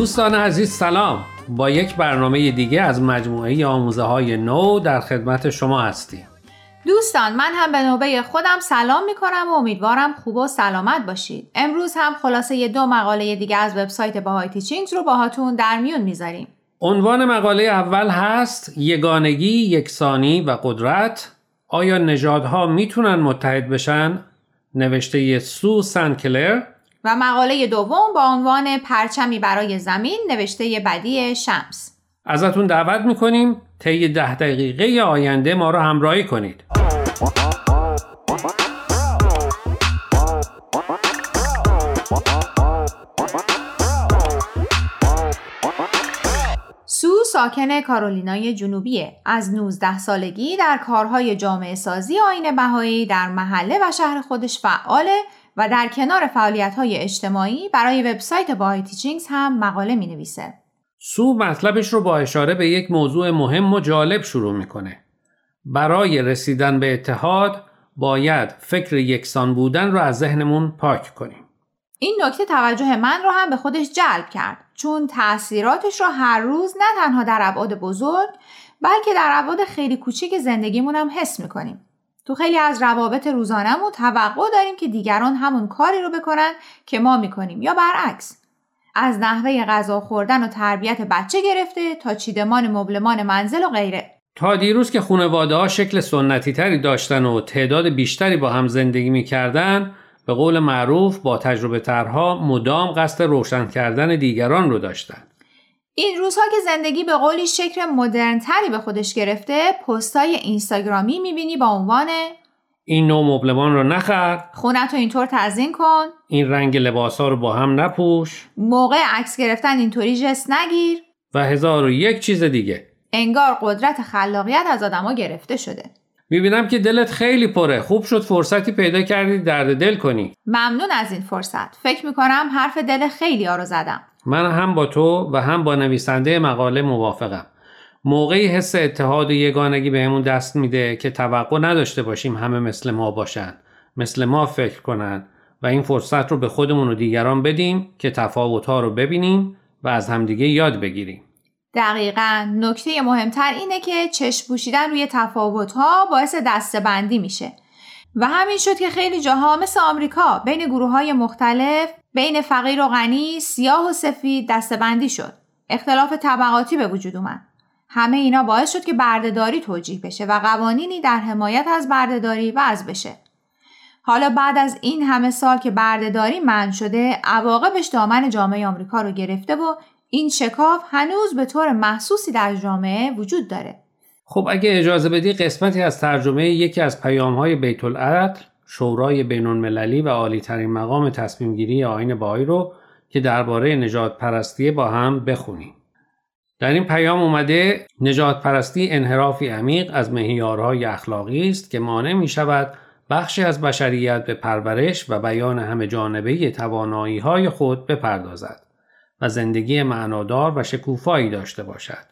دوستان عزیز سلام. با یک برنامه دیگه از مجموعه آموزه های نو در خدمت شما هستیم. دوستان من هم به نوبه خودم سلام می کنم و امیدوارم خوب و سلامت باشید. امروز هم خلاصه دو مقاله دیگه از وبسایت باهای تیچینگز رو باهاتون در میون می‌ذاریم. عنوان مقاله اول هست یگانگی، یکسانی و قدرت. آیا نژادها می‌تونن متحد بشن؟ نوشته سو سنکلر و مقاله دوم با عنوان پرچمی برای زمین نوشته بدی شمس. ازتون دعوت می‌کنیم طی ده دقیقه آینده ما را همراهی کنید. سو ساکن کارولینای جنوبیه. از 19 سالگی در کارهای جامعه سازی آین بهایی در محله و شهر خودش فعاله و در کنار فعالیت های اجتماعی برای وبسایت باهای تیچینگز هم مقاله می نویسه. سو مطلبش رو با اشاره به یک موضوع مهم و جالب شروع می‌کنه. برای رسیدن به اتحاد باید فکر یکسان بودن رو از ذهنمون پاک کنیم. این نکته توجه من رو هم به خودش جلب کرد چون تاثیراتش رو هر روز نه تنها در ابعاد بزرگ بلکه در ابعاد خیلی کوچیک زندگیمون هم حس می‌کنیم. تو خیلی از روابط روزانهمون توقع داریم که دیگران همون کاری رو بکنن که ما می‌کنیم یا برعکس. از نحوه غذا خوردن و تربیت بچه گرفته تا چیدمان مبلمان منزل و غیره. تا دیروز که خانواده ها شکل سنتی تری داشتن و تعداد بیشتری با هم زندگی می‌کردن به قول معروف با تجربه ترها مدام قصد روشن کردن دیگران رو داشتن. این روزها که زندگی به قولی شکل مدرنتری به خودش گرفته پستای اینستاگرامی می‌بینی با عنوان این نوع مبلمان رو نخر. خونتو اینطور تزین کن. این رنگ لباس ها رو با هم نپوش. موقع عکس گرفتن اینطوری جست نگیر. و هزار و یک چیز دیگه. انگار قدرت خلاقیت از آدما گرفته شده. می‌بینم که دلت خیلی پره. خوب شد فرصتی پیدا کردی درد دل کنی. ممنون از این فرصت. فکر می‌کنم حرف دل خیلی ها رو زدم. من هم با تو و هم با نویسنده مقاله موافقم. موقعی حس اتحاد و یگانگی بهمون دست میده که توقع نداشته باشیم همه مثل ما باشن مثل ما فکر کنن و این فرصت رو به خودمون و دیگران بدیم که تفاوتها رو ببینیم و از همدیگه یاد بگیریم. دقیقا. نکته مهمتر اینه که چشم پوشیدن روی تفاوتها باعث دستبندی میشه. و همین شد که خیلی جاها مثل آمریکا بین گروه های مختلف بین فقیر و غنی سیاه و سفید دستبندی شد. اختلاف طبقاتی به وجود اومد. همه اینا باعث شد که بردهداری توجیه بشه و قوانینی در حمایت از بردهداری وضع بشه. حالا بعد از این همه سال که بردهداری من شده عواقبش دامن جامعه آمریکا رو گرفته و این شکاف هنوز به طور محسوسی در جامعه وجود داره. خب اگه اجازه بدی قسمتی از ترجمه یکی از پیام های بیت العدل شورای بین المللی و عالی ترین مقام تصمیم گیری آین بایی رو که درباره نجات پرستی با هم بخونیم. در این پیام اومده نجات پرستی انحرافی عمیق از مهیارهای اخلاقی است که مانع می شود بخشی از بشریت به پرورش و بیان همه جانبه توانایی های خود بپردازد و زندگی معنادار و شکوفایی داشته باشد.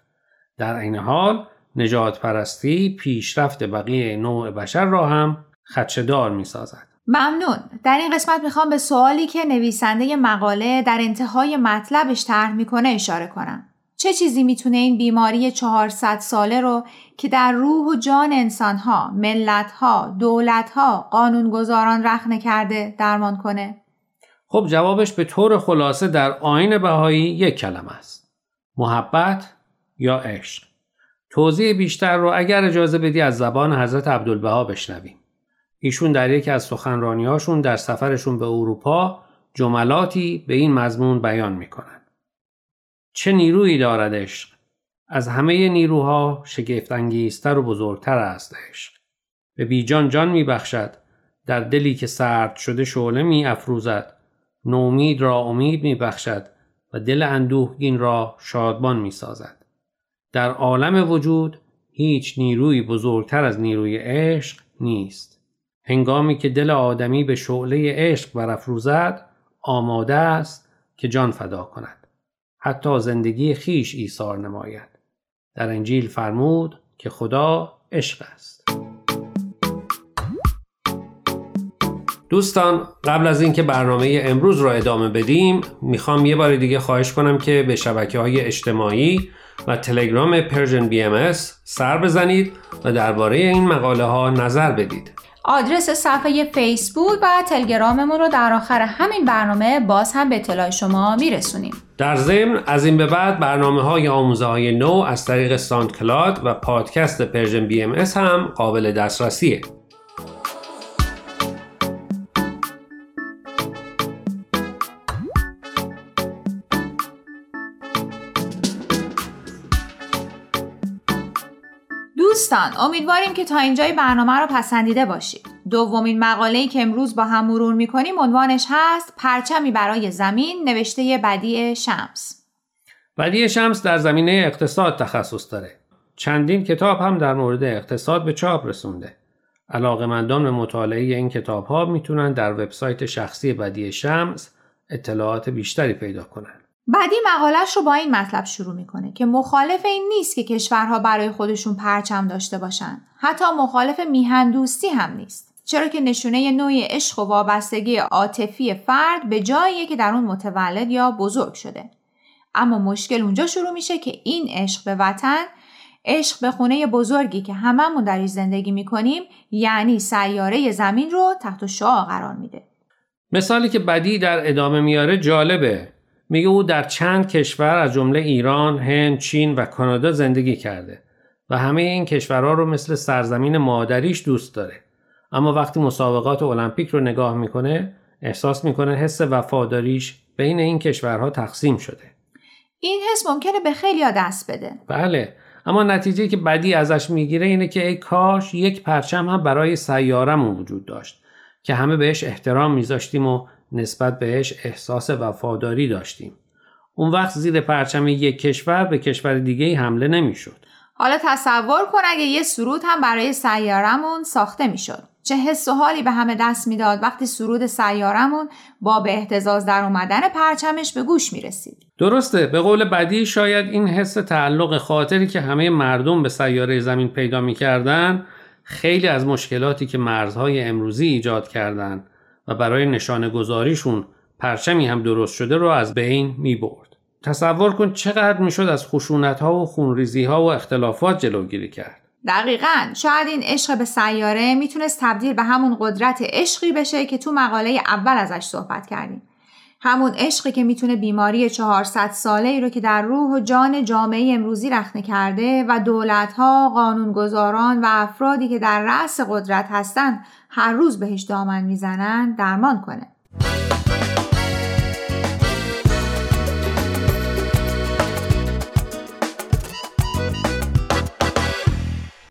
در این حال نجات پرستی پیشرفت بقیه نوع بشر را هم خدشدار می سازد. ممنون. در این قسمت می‌خوام به سوالی که نویسنده مقاله در انتهای مطلبش طرح می‌کنه اشاره کنم. چه چیزی می‌تونه این بیماری 400 ساله رو که در روح و جان انسانها، ملتها، دولتها، قانونگذاران رخنه کرده درمان کنه؟ خب جوابش به طور خلاصه در آین بهایی یک کلمه است. محبت یا عشق. توضیح بیشتر رو اگر اجازه بدی از زبان حضرت عبدالبها بشنویم. ایشون در یکی از سخنرانیهاشون در سفرشون به اروپا جملاتی به این مضمون بیان می‌کنن. چه نیرویی دارد عشق؟ از همه نیروها شگفتانگیزتر و بزرگتر است عشق. به بیجان جان میبخشد در دلی که سرد شده شعله می افروزد نومید را امید می بخشد و دل اندوهگین را شادبان می سازد. در عالم وجود هیچ نیروی بزرگتر از نیروی عشق نیست. هنگامی که دل آدمی به شعله عشق برافروزد آماده است که جان فدا کند. حتی زندگی خیش ایثار نماید. در انجیل فرمود که خدا عشق است. دوستان قبل از اینکه برنامه امروز را ادامه بدیم می‌خوام یه بار دیگه خواهش کنم که به شبکه های اجتماعی و تلگرام Persian BMS سر بزنید و درباره این مقاله ها نظر بدید. آدرس صفحه فیسبوک و تلگراممون رو در آخر همین برنامه باز هم به اطلاع شما میرسونیم. در ضمن از این به بعد برنامه های آموزه های نو از طریق SoundCloud و پادکست Persian BMS هم قابل دسترسیه. دوستان امیدواریم که تا اینجای برنامه رو پسندیده باشید. دومین مقاله‌ای که امروز با هم مرور می‌کنیم عنوانش هست پرچمی برای زمین نوشته بدی شمس. بدی شمس در زمینه اقتصاد تخصص داره. چندین کتاب هم در مورد اقتصاد به چاپ رسونده. علاقمندان به مطالعه این کتاب ها می‌تونن در وبسایت شخصی بدی شمس اطلاعات بیشتری پیدا کنند. بعدی مقالش رو با این مطلب شروع می‌کنه که مخالف این نیست که کشورها برای خودشون پرچم داشته باشن. حتی مخالف میهندوستی هم نیست. چرا که نشونه نوعی عشق و وابستگی عاطفی فرد به جاییه که در اون متولد یا بزرگ شده. اما مشکل اونجا شروع میشه که این عشق به وطن عشق به خونه بزرگی که هممون در زندگی می‌کنیم یعنی سیاره زمین رو تحت شعا قرار میده. مثالی که بدی در ادامه میاره جالبه میگه او در چند کشور از جمله ایران، هند، چین و کانادا زندگی کرده و همه این کشورها رو مثل سرزمین مادریش دوست داره. اما وقتی مسابقات المپیک رو نگاه می‌کنه احساس می‌کنه حس وفاداریش بین این کشورها تقسیم شده. این حس ممکنه به خیلی دست بده. بله، اما نتیجه که بدی ازش می‌گیره اینه که ای کاش یک پرچم هم برای سیارمون وجود داشت که همه بهش احترام میذاشتیم و نسبت بهش احساس وفاداری داشتیم. اون وقت زیر پرچم یک کشور به کشور دیگه حمله نمی‌شد. حالا تصور کن اگه یه سرود هم برای سیارمون ساخته می‌شد. چه حس و حالی به همه دست می‌داد وقتی سرود سیارمون با به احتزاز در اومدن پرچمش به گوش می‌رسید. درسته به قول بدی شاید این حس تعلق خاطری که همه مردم به سیاره زمین پیدا می‌کردن خیلی از مشکلاتی که مرزهای امروزی ایجاد کردند و برای نشانه گذاریشون پرچمی هم درست شده رو از بین می برد. تصور کن چقدر می‌شد از خشونت ها و خونریزی ها و اختلافات جلوگیری کرد. دقیقا شاید این عشق به سیاره می‌تونست تبدیل به همون قدرت عشقی بشه که تو مقاله اول ازش صحبت کردیم. همون عشقی که می‌تونه بیماری 400 ساله ای رو که در روح و جان جامعه امروزی رخنه کرده و دولتها، قانونگذاران و افرادی که در رأس قدرت هستند هر روز بهش دامن می‌زنن درمان کنه.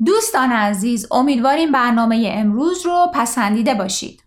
دوستان عزیز امیدواریم برنامه امروز رو پسندیده باشید.